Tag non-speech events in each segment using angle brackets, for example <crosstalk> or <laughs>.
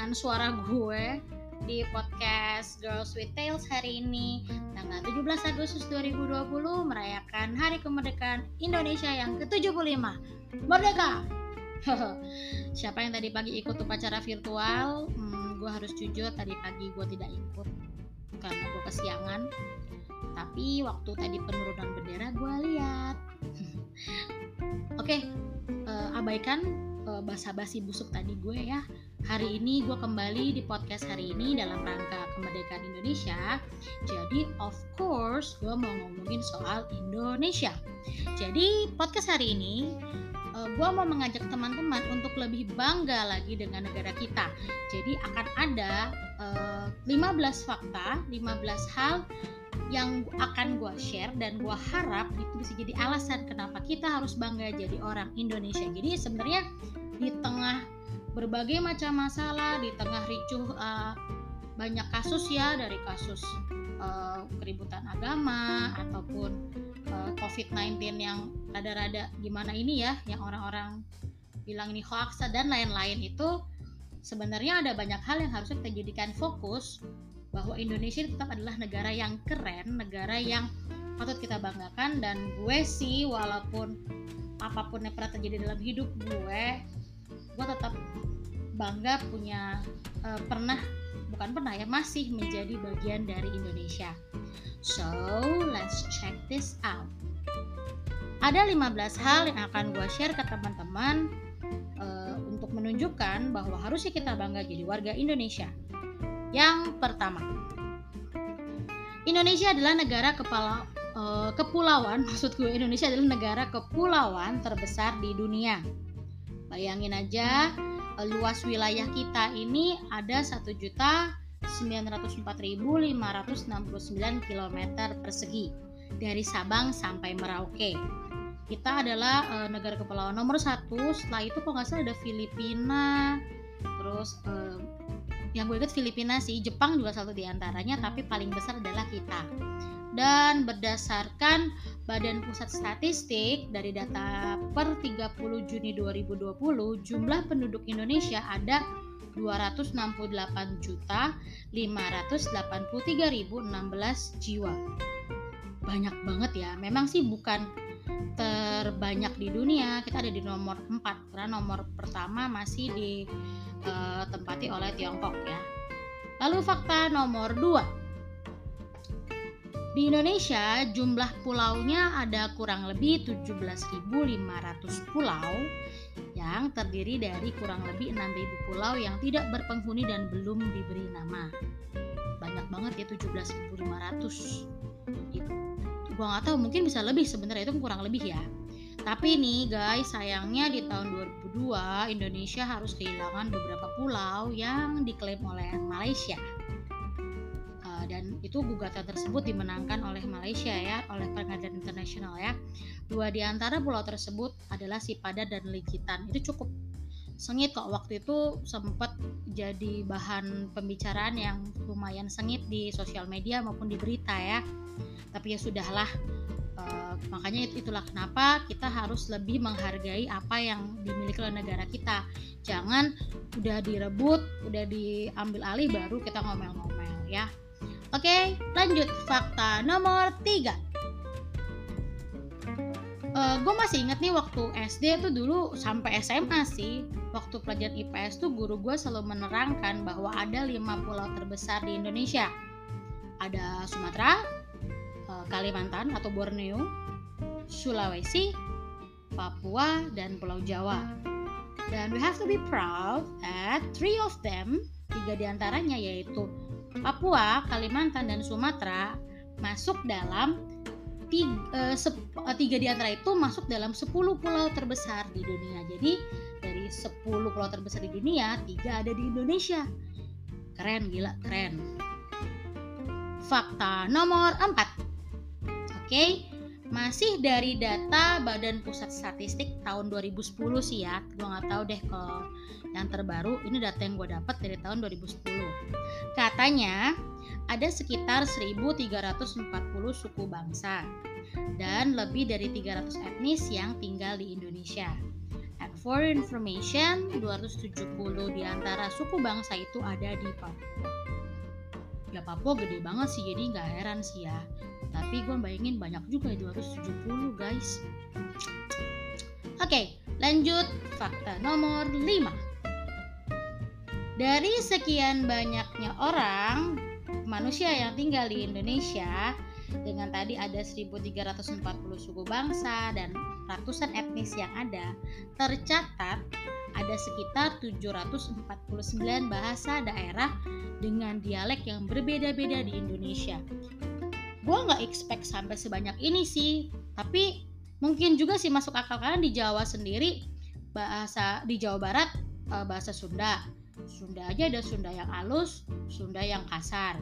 dengan suara gue di podcast Girls with Tales hari ini tanggal 17 Agustus 2020 merayakan Hari Kemerdekaan Indonesia yang ke-75. Merdeka! <laughs> Siapa yang tadi pagi ikut upacara virtual? Hmm, gue harus jujur tadi pagi gue tidak ikut karena gue kesiangan. Tapi waktu tadi penurunan bendera gue lihat. <laughs> Oke, okay, uh, eh, abaikan uh, basa-basi busuk tadi gue ya Hari ini gue kembali di podcast hari ini dalam rangka kemerdekaan Indonesia. Jadi of course gue mau ngomongin soal Indonesia. Jadi podcast hari ini eh, gue mau mengajak teman-teman untuk lebih bangga lagi dengan negara kita. Jadi akan ada uh, eh, 15 fakta, 15 hal yang akan gue share dan gue harap itu bisa jadi alasan kenapa kita harus bangga jadi orang Indonesia. Jadi sebenarnya di tengah berbagai macam masalah di tengah ricuh uh, banyak kasus ya dari kasus uh, keributan agama ataupun uh, COVID-19 yang rada-rada gimana ini ya yang orang-orang bilang ini hoax dan lain-lain itu sebenarnya ada banyak hal yang harusnya kita jadikan fokus bahwa Indonesia tetap adalah negara yang keren, negara yang patut kita banggakan dan gue sih walaupun apa pun yang pernah terjadi dalam hidup gue gue tetap bangga punya uh, pernah bukan pernah ya masih menjadi bagian dari Indonesia. So, let's check this out. Ada 15 hal yang akan gue share ke teman-teman uh, untuk menunjukkan bahwa harusnya kita bangga jadi warga Indonesia. Yang pertama, Indonesia adalah negara kepala uh, kepulauan, <laughs> maksud gue Indonesia adalah negara kepulauan terbesar di dunia. Bayangin aja, Eh, luas wilayah kita ini ada 1.904.569 km persegi dari Sabang sampai Merauke. Kita adalah e, negara kepulauan nomor satu. Setelah itu kok nggak salah ada Filipina, terus e, yang gue ingat Filipina sih, Jepang juga satu di antaranya, tapi paling besar adalah kita dan berdasarkan Badan Pusat Statistik dari data per 30 Juni 2020 jumlah penduduk Indonesia ada 268 juta 583.016 jiwa. Banyak banget ya. Memang sih bukan terbanyak di dunia. Kita ada di nomor 4 karena nomor pertama masih ditempati eh, oleh Tiongkok ya. Lalu fakta nomor 2 di Indonesia jumlah pulaunya ada kurang lebih 17.500 pulau yang terdiri dari kurang lebih 6.000 pulau yang tidak berpenghuni dan belum diberi nama. Banyak banget ya 17.500. Itu gua nggak tahu mungkin bisa lebih sebenarnya itu kurang lebih ya. Tapi nih guys, sayangnya di tahun 2002 Indonesia harus kehilangan beberapa pulau yang diklaim oleh Malaysia dan itu gugatan tersebut dimenangkan oleh Malaysia ya oleh pengadilan internasional ya. Dua di antara pulau tersebut adalah Sipada dan Likitan. Itu cukup sengit kok. Waktu itu sempat jadi bahan pembicaraan yang lumayan sengit di sosial media maupun di berita ya. Tapi ya sudahlah uh, makanya itulah kenapa kita harus lebih menghargai apa yang dimiliki oleh negara kita. Jangan udah direbut udah diambil alih baru kita ngomel-ngomel ya Oke, lanjut. Fakta nomor 3 uh, gue masih inget nih waktu SD tuh dulu sampai SMA sih. Waktu pelajaran IPS tuh guru gue selalu menerangkan bahwa ada lima pulau terbesar di Indonesia. Ada Sumatera uh, Kalimantan atau Borneo Sulawesi Papua dan Pulau Jawa. Dan we have to be proud that three of them tiga di antaranya yaitu Papua, Kalimantan, dan Sumatera masuk dalam tiga, sep, uh, tiga di antara itu masuk dalam 10 pulau terbesar di dunia. Jadi dari 10 pulau terbesar di dunia, tiga ada di Indonesia. Keren, gila, keren. Fakta nomor 4. Oke, okay. Masih dari data Badan Pusat Statistik tahun 2010 sih ya. Gue nggak tahu deh kalau yang terbaru. Ini data yang gue dapat dari tahun 2010 Katanya ada sekitar 1340 suku bangsa dan lebih dari 300 etnis yang tinggal di Indonesia. And for information, 270 di antara suku bangsa itu ada di Papua. Ya Papua gede banget sih, jadi nggak heran sih ya. Tapi gue bayangin banyak juga 270 guys. Oke, lanjut fakta nomor 5. Dari sekian banyaknya orang, manusia yang tinggal di Indonesia, dengan tadi ada 1340 suku bangsa dan ratusan etnis yang ada, tercatat ada sekitar 749 bahasa daerah dengan dialek yang berbeda-beda di Indonesia. Gue nggak expect sampai sebanyak ini sih, tapi mungkin juga sih masuk akal karena di Jawa sendiri bahasa di Jawa Barat eh, bahasa Sunda. Sunda aja ada Sunda yang halus, Sunda yang kasar.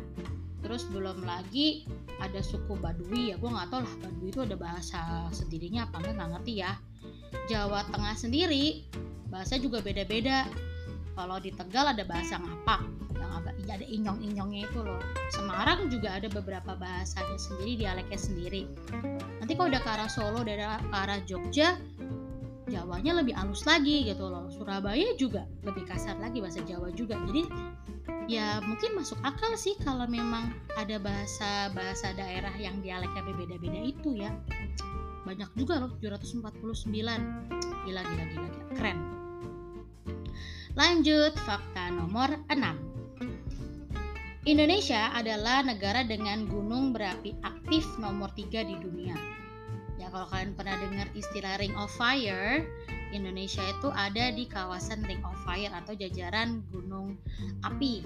Terus belum lagi ada suku Badui. Ya gue nggak tahu lah Badui itu ada bahasa sendirinya apa nggak ngerti ya. Jawa Tengah sendiri bahasa juga beda-beda. Kalau di Tegal ada bahasa ngapak ada inyong-inyongnya itu loh. Semarang juga ada beberapa bahasanya sendiri dialeknya sendiri. Nanti kalau udah ke arah Solo dari ke arah Jogja Jawanya lebih halus lagi gitu loh. Surabaya juga lebih kasar lagi bahasa Jawa juga. Jadi ya mungkin masuk akal sih kalau memang ada bahasa bahasa daerah yang dialeknya berbeda-beda itu ya. Banyak juga loh 749 gila gila gila gila. Keren. Lanjut fakta nomor 6 Indonesia adalah negara dengan gunung berapi aktif nomor 3 di dunia ya kalau kalian pernah dengar istilah ring of fire Indonesia itu ada di kawasan Ring of Fire atau jajaran gunung api.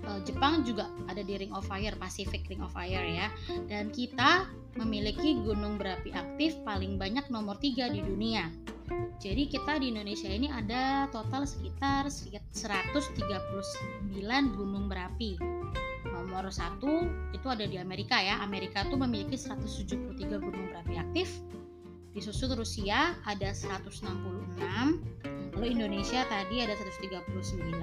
Eh, Jepang juga ada di Ring of Fire, Pacific Ring of Fire ya. Dan kita memiliki gunung berapi aktif paling banyak nomor 3 di dunia. Jadi kita di Indonesia ini ada total sekitar 139 gunung berapi. Nomor satu itu ada di Amerika ya. Amerika tuh memiliki 173 gunung berapi aktif. Disusul Rusia ada 166 lalu Indonesia tadi ada 139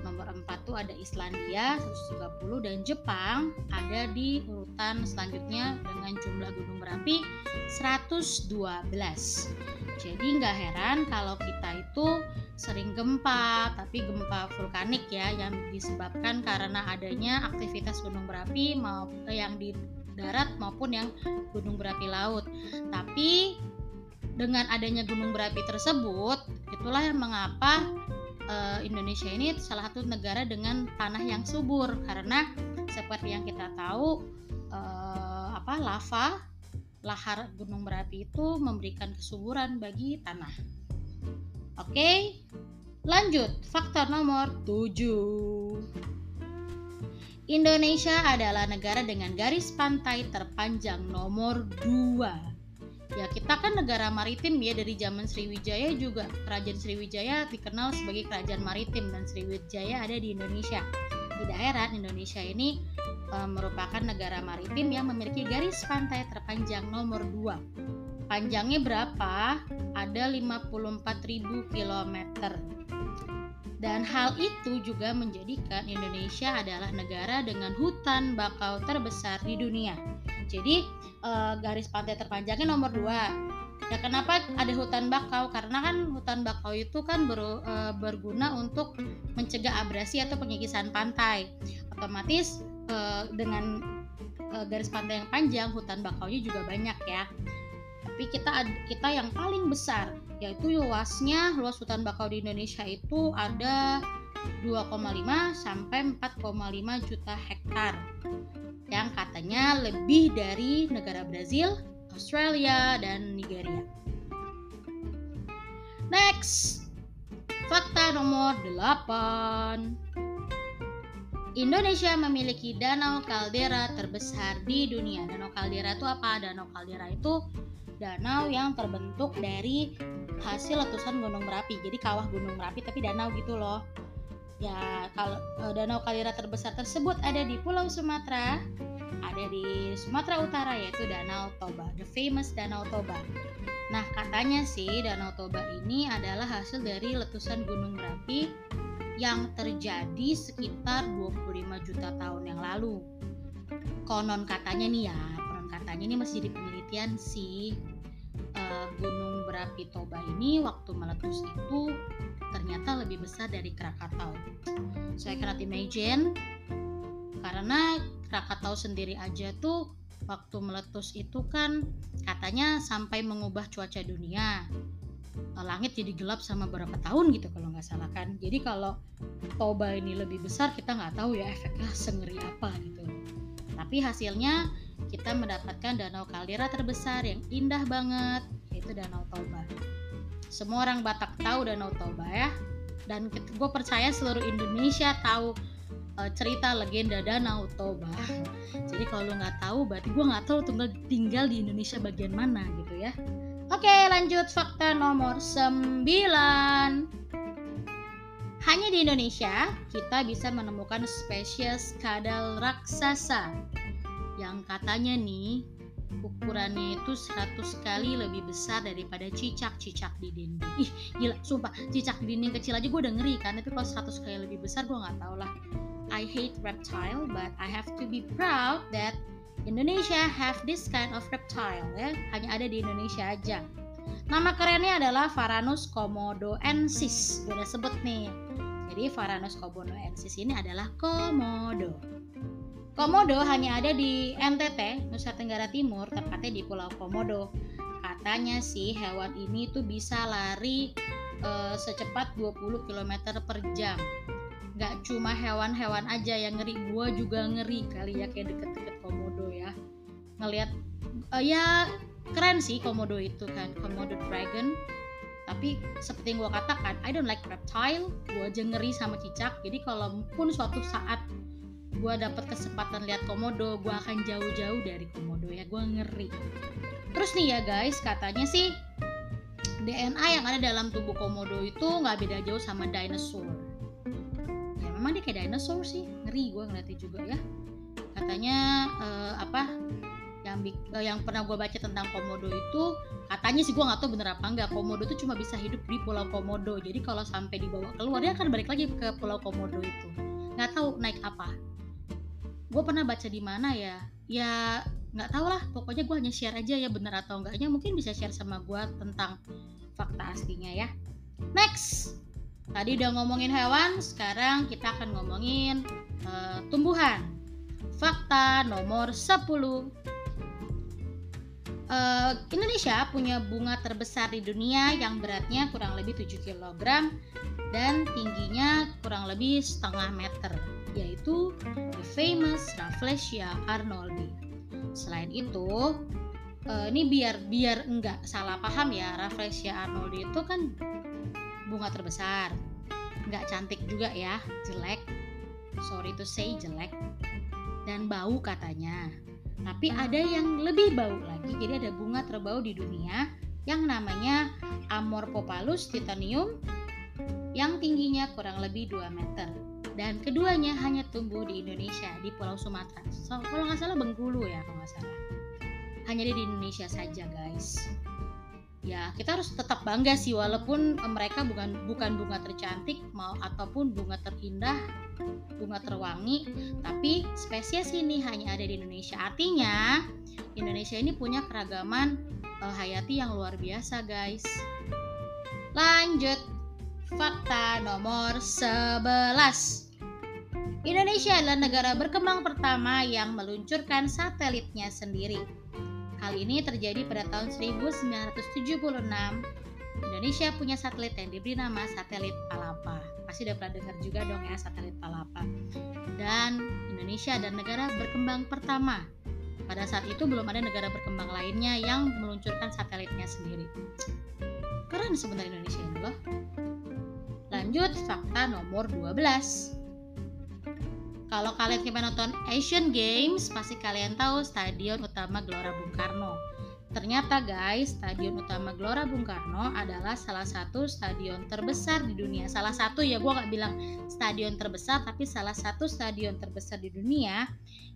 nomor 4 tuh ada Islandia 130 dan Jepang ada di urutan selanjutnya dengan jumlah gunung berapi 112 jadi nggak heran kalau kita itu sering gempa tapi gempa vulkanik ya yang disebabkan karena adanya aktivitas gunung berapi mau yang di darat maupun yang gunung berapi laut. Tapi dengan adanya gunung berapi tersebut, itulah yang mengapa uh, Indonesia ini salah satu negara dengan tanah yang subur karena seperti yang kita tahu uh, apa lava lahar gunung berapi itu memberikan kesuburan bagi tanah. Oke, lanjut faktor nomor 7. Indonesia adalah negara dengan garis pantai terpanjang nomor 2. Ya, kita kan negara maritim ya dari zaman Sriwijaya juga. Kerajaan Sriwijaya dikenal sebagai kerajaan maritim dan Sriwijaya ada di Indonesia. Tidak heran Indonesia ini e, merupakan negara maritim yang memiliki garis pantai terpanjang nomor 2. Panjangnya berapa? Ada 54.000 km dan hal itu juga menjadikan Indonesia adalah negara dengan hutan bakau terbesar di dunia. Jadi e, garis pantai terpanjangnya nomor dua. Ya kenapa ada hutan bakau? Karena kan hutan bakau itu kan ber, e, berguna untuk mencegah abrasi atau pengikisan pantai. Otomatis e, dengan e, garis pantai yang panjang, hutan bakaunya juga banyak ya. Tapi kita kita yang paling besar yaitu luasnya luas hutan bakau di Indonesia itu ada 2,5 sampai 4,5 juta hektar yang katanya lebih dari negara Brazil, Australia, dan Nigeria. Next, fakta nomor 8. Indonesia memiliki danau kaldera terbesar di dunia. Danau kaldera itu apa? Danau kaldera itu danau yang terbentuk dari hasil letusan gunung merapi jadi kawah gunung merapi tapi danau gitu loh ya kalau e, danau kalira terbesar tersebut ada di Pulau Sumatera ada di Sumatera Utara yaitu Danau Toba the famous Danau Toba nah katanya sih Danau Toba ini adalah hasil dari letusan gunung merapi yang terjadi sekitar 25 juta tahun yang lalu konon katanya nih ya konon katanya ini masih di penelitian sih uh, gunung berapi Toba ini waktu meletus itu ternyata lebih besar dari Krakatau. Saya so, cannot imagine karena Krakatau sendiri aja tuh waktu meletus itu kan katanya sampai mengubah cuaca dunia langit jadi gelap sama berapa tahun gitu kalau nggak salah kan jadi kalau Toba ini lebih besar kita nggak tahu ya efeknya sengeri apa gitu tapi hasilnya kita mendapatkan danau kaldera terbesar yang indah banget yaitu Danau Toba semua orang Batak tahu Danau Toba ya dan gue percaya seluruh Indonesia tahu uh, cerita legenda Danau Toba. Jadi kalau nggak tahu, berarti gue nggak tahu tinggal tinggal di Indonesia bagian mana gitu ya. Oke, lanjut fakta nomor 9. Hanya di Indonesia kita bisa menemukan spesies kadal raksasa yang katanya nih ukurannya itu 100 kali lebih besar daripada cicak-cicak di dinding. Ih, gila, sumpah, cicak di dinding kecil aja gue udah ngeri kan, tapi kalau 100 kali lebih besar gue nggak tahu lah. I hate reptile, but I have to be proud that Indonesia have this kind of reptile ya. Hanya ada di Indonesia aja. Nama kerennya adalah Varanus komodoensis. Udah sebut nih. Jadi Varanus komodoensis ini adalah komodo. Komodo hanya ada di NTT, Nusa Tenggara Timur, tepatnya di Pulau Komodo. Katanya sih hewan ini tuh bisa lari uh, secepat 20 km per jam nggak cuma hewan-hewan aja yang ngeri. Gua juga ngeri kali ya kayak deket-deket komodo ya. Ngelihat uh, ya keren sih komodo itu kan komodo dragon. Tapi seperti yang gue katakan I don't like reptile. Gue aja ngeri sama cicak. Jadi kalau pun suatu saat gue dapat kesempatan lihat komodo gue akan jauh-jauh dari komodo ya. Gue ngeri. Terus nih ya guys katanya sih DNA yang ada dalam tubuh komodo itu nggak beda jauh sama dinosaur memang dia kayak dinosaur sih ngeri gue ngeliatnya juga ya. Katanya uh, apa yang uh, yang pernah gue baca tentang komodo itu katanya sih gue nggak tahu bener apa enggak komodo itu cuma bisa hidup di pulau komodo. Jadi kalau sampai dibawa keluar dia akan balik lagi ke pulau komodo itu. Nggak tahu naik apa. Gue pernah baca di mana ya ya nggak tahu lah pokoknya gue hanya share aja ya bener atau enggaknya. Mungkin bisa share sama gue tentang fakta aslinya ya. Next Tadi udah ngomongin hewan, sekarang kita akan ngomongin uh, tumbuhan. Fakta nomor 10. Uh, eh, Indonesia punya bunga terbesar di dunia yang beratnya kurang lebih 7 kg dan tingginya kurang lebih setengah meter, yaitu the famous Rafflesia arnoldi. Selain itu, uh, ini biar biar enggak salah paham ya, Rafflesia arnoldi itu kan bunga terbesar. Nggak cantik juga ya jelek. Sorry to say jelek. Dan bau katanya. Tapi ada yang lebih bau lagi. Jadi ada bunga terbau di dunia yang namanya Amorphopalus titanium yang tingginya kurang lebih 2 meter. Dan keduanya hanya tumbuh di Indonesia di Pulau Sumatera. So, kalau nggak salah Bengkulu ya kalau nggak salah. Hanya di Indonesia saja guys ya kita harus tetap bangga sih walaupun mereka bukan bukan bunga tercantik mau ataupun bunga terindah bunga terwangi tapi spesies ini hanya ada di Indonesia. Artinya Indonesia ini punya keragaman uh, hayati yang luar biasa guys. Lanjut fakta nomor 11 Indonesia adalah negara berkembang pertama yang meluncurkan satelitnya sendiri Hal ini terjadi pada tahun 1976. Indonesia punya satelit yang diberi nama satelit Palapa. Pasti udah pernah dengar juga dong ya satelit Palapa. Dan Indonesia adalah negara berkembang pertama. Pada saat itu belum ada negara berkembang lainnya yang meluncurkan satelitnya sendiri. Keren sebenarnya Indonesia ini loh. Lanjut fakta nomor 12. Kalau kalian kepen nonton Asian Games, pasti kalian tahu Stadion Utama Gelora Bung Karno. Ternyata guys, Stadion Utama Gelora Bung Karno adalah salah satu stadion terbesar di dunia. Salah satu ya, gue gak bilang stadion terbesar, tapi salah satu stadion terbesar di dunia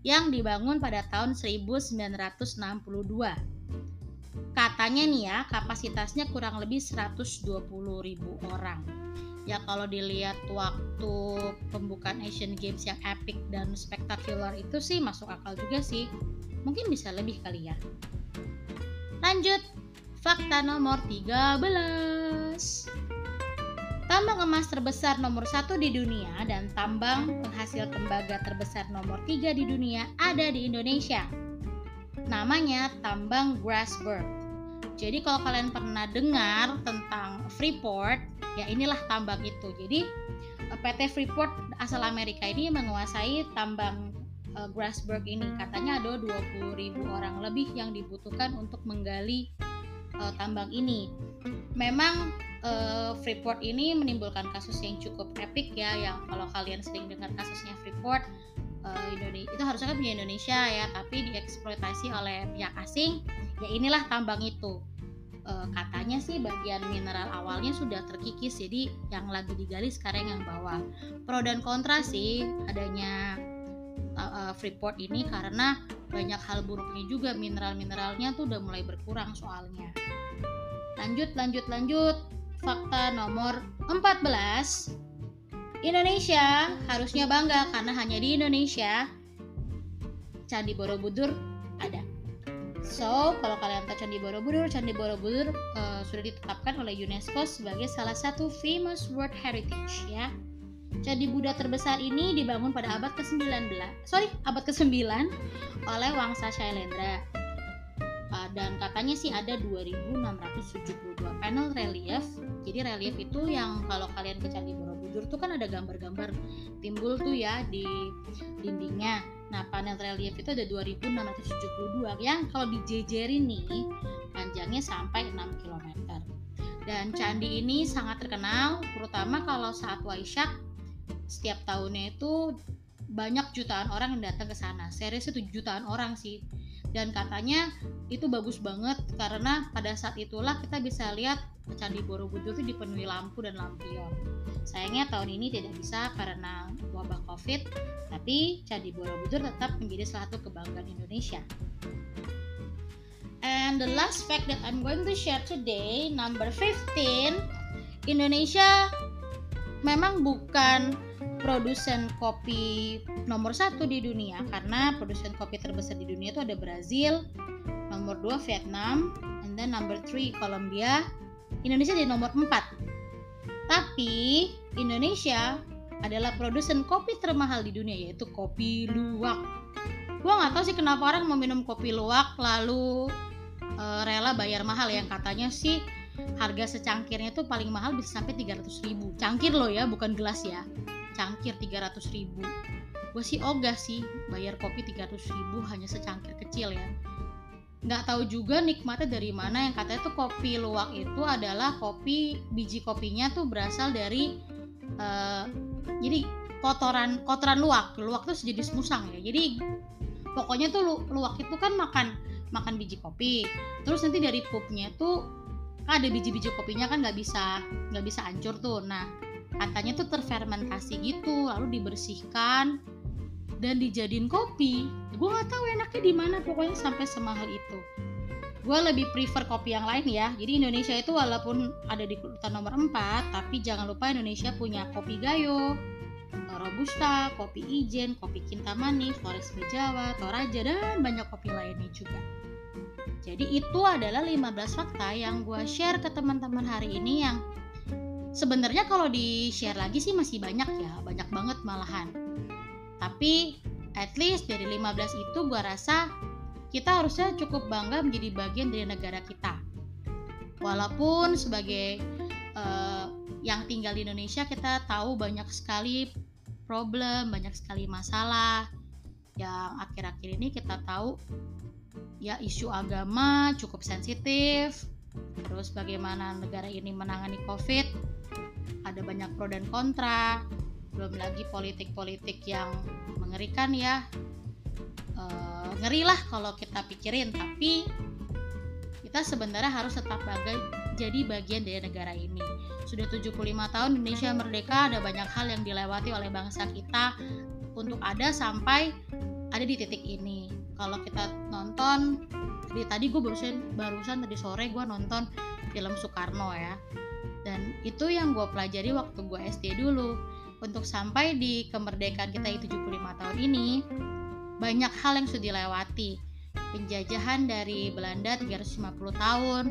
yang dibangun pada tahun 1962. Katanya nih ya, kapasitasnya kurang lebih 120 ribu orang ya kalau dilihat waktu pembukaan Asian Games yang epic dan spektakuler itu sih masuk akal juga sih mungkin bisa lebih kali ya lanjut Fakta nomor 13 Tambang emas terbesar nomor satu di dunia dan tambang penghasil tembaga terbesar nomor tiga di dunia ada di Indonesia. Namanya tambang Grasberg. Jadi kalau kalian pernah dengar tentang Freeport, ya inilah tambang itu. Jadi eh, PT Freeport asal Amerika ini menguasai tambang uh, Grasberg ini. Katanya ada 20.000 orang lebih yang dibutuhkan untuk menggali uh, tambang ini. Memang uh, Freeport ini menimbulkan kasus yang cukup epic ya yang kalau kalian sering dengar kasusnya Freeport Indonesia itu harusnya kan punya Indonesia ya tapi dieksploitasi oleh pihak asing ya inilah tambang itu uh, katanya sih bagian mineral awalnya sudah terkikis jadi yang lagi digali sekarang yang bawah. Pro dan kontra sih adanya uh, Freeport ini karena banyak hal buruknya juga mineral-mineralnya tuh udah mulai berkurang soalnya. Lanjut lanjut lanjut. Fakta nomor 14 Indonesia harusnya bangga karena hanya di Indonesia. Candi Borobudur. So, kalau kalian tahu Candi Borobudur, Candi Borobudur uh, sudah ditetapkan oleh UNESCO sebagai salah satu famous World Heritage ya. Candi Buddha terbesar ini dibangun pada abad ke-19, sorry, abad ke-9 oleh Wangsa Shailendra. Uh, dan katanya sih ada 2672 panel relief. Jadi relief itu yang kalau kalian ke Candi Borobudur tuh kan ada gambar-gambar timbul tuh ya di dindingnya nah panel relief itu ada 2672 yang kalau dijejerin nih panjangnya sampai 6 km dan candi ini sangat terkenal terutama kalau saat Waisak setiap tahunnya itu banyak jutaan orang yang datang ke sana. Serius itu jutaan orang sih dan katanya itu bagus banget karena pada saat itulah kita bisa lihat Candi Borobudur itu dipenuhi lampu dan lampion. Sayangnya tahun ini tidak bisa karena wabah Covid, tapi Candi Borobudur tetap menjadi salah satu kebanggaan Indonesia. And the last fact that I'm going to share today, number 15, Indonesia memang bukan produsen kopi nomor satu di dunia karena produsen kopi terbesar di dunia itu ada Brazil, nomor dua Vietnam, and then number three Colombia, Indonesia di nomor empat. Tapi Indonesia adalah produsen kopi termahal di dunia yaitu kopi luwak. Gua nggak tahu sih kenapa orang mau minum kopi luwak lalu uh, rela bayar mahal yang katanya sih harga secangkirnya tuh paling mahal bisa sampai 300 ribu cangkir loh ya bukan gelas ya cangkir 300 ribu. Gue sih ogah sih bayar kopi 300 ribu hanya secangkir kecil ya. Nggak tahu juga nikmatnya dari mana. Yang katanya tuh kopi luwak itu adalah kopi biji kopinya tuh berasal dari uh, jadi kotoran kotoran luwak. Luwak tuh sejenis musang ya. Jadi pokoknya tuh lu, luwak itu kan makan makan biji kopi. Terus nanti dari pupnya tuh kan ada biji-biji kopinya kan nggak bisa nggak bisa hancur tuh. Nah katanya tuh terfermentasi gitu lalu dibersihkan dan dijadiin kopi. Gue nggak tahu enaknya di mana pokoknya sampai semahal itu. Gue lebih prefer kopi yang lain ya. Jadi Indonesia itu walaupun ada di urutan nomor 4 tapi jangan lupa Indonesia punya kopi gayo robusta, kopi ijen, kopi kintamani, flores Jawa, toraja dan banyak kopi lainnya juga. Jadi itu adalah 15 fakta yang gue share ke teman-teman hari ini yang sebenarnya kalau di share lagi sih masih banyak ya banyak banget malahan. Tapi at least dari 15 itu gue rasa kita harusnya cukup bangga menjadi bagian dari negara kita. Walaupun sebagai uh, yang tinggal di Indonesia kita tahu banyak sekali problem banyak sekali masalah yang akhir-akhir ini kita tahu ya isu agama cukup sensitif terus bagaimana negara ini menangani covid ada banyak pro dan kontra. Belum lagi politik-politik yang mengerikan ya. E, ngeri lah kalau kita pikirin tapi kita sebenarnya harus tetap bagai jadi bagian dari negara ini. Sudah 75 tahun Indonesia merdeka ada banyak hal yang dilewati oleh bangsa kita untuk ada sampai ada di titik ini. Kalau kita nonton di tadi gue barusan barusan tadi sore gue nonton film Soekarno ya dan itu yang gue pelajari waktu gue SD dulu. Untuk sampai di kemerdekaan kita yang 75 tahun ini banyak hal yang sudah dilewati. Penjajahan dari Belanda 350 tahun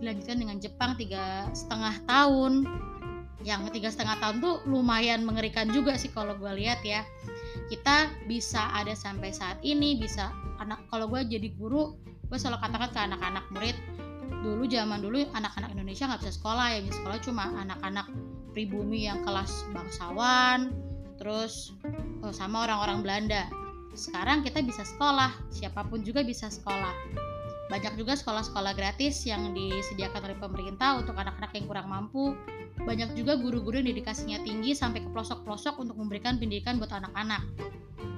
dilanjutkan dengan Jepang tiga setengah tahun. Yang tiga setengah tahun tuh lumayan mengerikan juga sih kalau gue lihat ya. Kita bisa ada sampai saat ini bisa anak kalau gue jadi guru gue selalu katakan ke anak-anak murid dulu zaman dulu anak-anak Indonesia nggak bisa sekolah ya bisa sekolah cuma anak-anak pribumi yang kelas bangsawan terus oh, sama orang-orang Belanda. Sekarang kita bisa sekolah siapa pun juga bisa sekolah. Banyak juga sekolah-sekolah gratis yang disediakan oleh pemerintah untuk anak-anak yang kurang mampu. Banyak juga guru-guru yang dedikasinya tinggi sampai ke pelosok-pelosok untuk memberikan pendidikan buat anak-anak.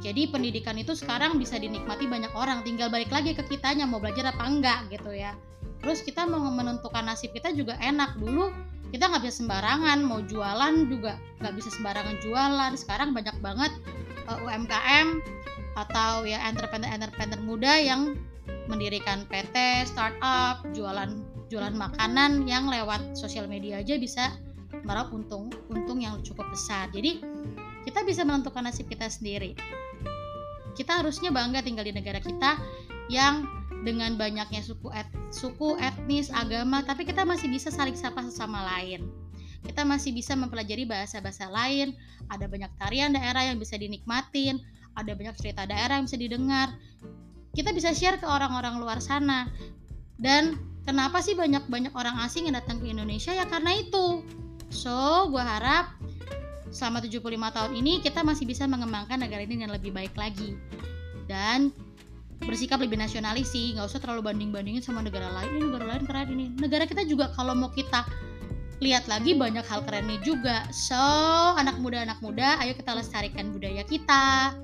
Jadi pendidikan itu sekarang bisa dinikmati banyak orang tinggal balik lagi ke kitanya mau belajar apa enggak gitu ya terus kita mau menentukan nasib kita juga enak dulu kita nggak bisa sembarangan mau jualan juga nggak bisa sembarangan jualan sekarang banyak banget uh, eh, UMKM atau ya entrepreneur-entrepreneur muda yang mendirikan PT, startup, jualan jualan makanan yang lewat sosial media aja bisa meraup untung untung yang cukup besar. Jadi kita bisa menentukan nasib kita sendiri. Kita harusnya bangga tinggal di negara kita yang dengan banyaknya suku et, suku etnis agama tapi kita masih bisa saling sapa sesama lain. Kita masih bisa mempelajari bahasa-bahasa lain. Ada banyak tarian daerah yang bisa dinikmatin ada banyak cerita daerah yang bisa didengar. Kita bisa share ke orang-orang luar sana. Dan kenapa sih banyak-banyak orang asing yang datang ke Indonesia? Ya karena itu. So gue harap selama 75 tahun ini kita masih bisa mengembangkan negara ini dengan lebih baik lagi. Dan bersikap lebih nasionalis sih. Nggak usah terlalu banding bandingin sama negara lain. Ini negara lain keren ini. Negara kita juga kalau mau kita lihat lagi banyak hal kerennya juga. So anak muda anak muda ayo kita lestarikan budaya kita.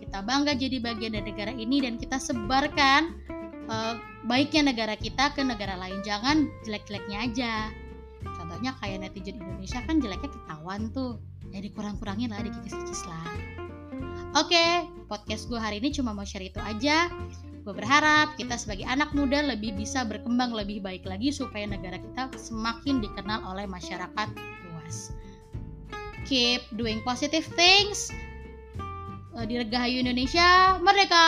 Kita bangga jadi bagian dari negara ini dan kita sebarkan uh, baiknya negara kita ke negara lain. Jangan jelek-jeleknya aja. Contohnya kayak netizen Indonesia kan jeleknya ketahuan tuh. Ya dikurang-kurangin lah dikikis-kikis lah Oke, podcast gue hari ini cuma mau share itu aja. Gue berharap kita sebagai anak muda lebih bisa berkembang lebih baik lagi supaya negara kita semakin dikenal oleh masyarakat luas. Keep doing positive things. Eh, Dirgahayu Indonesia, merdeka!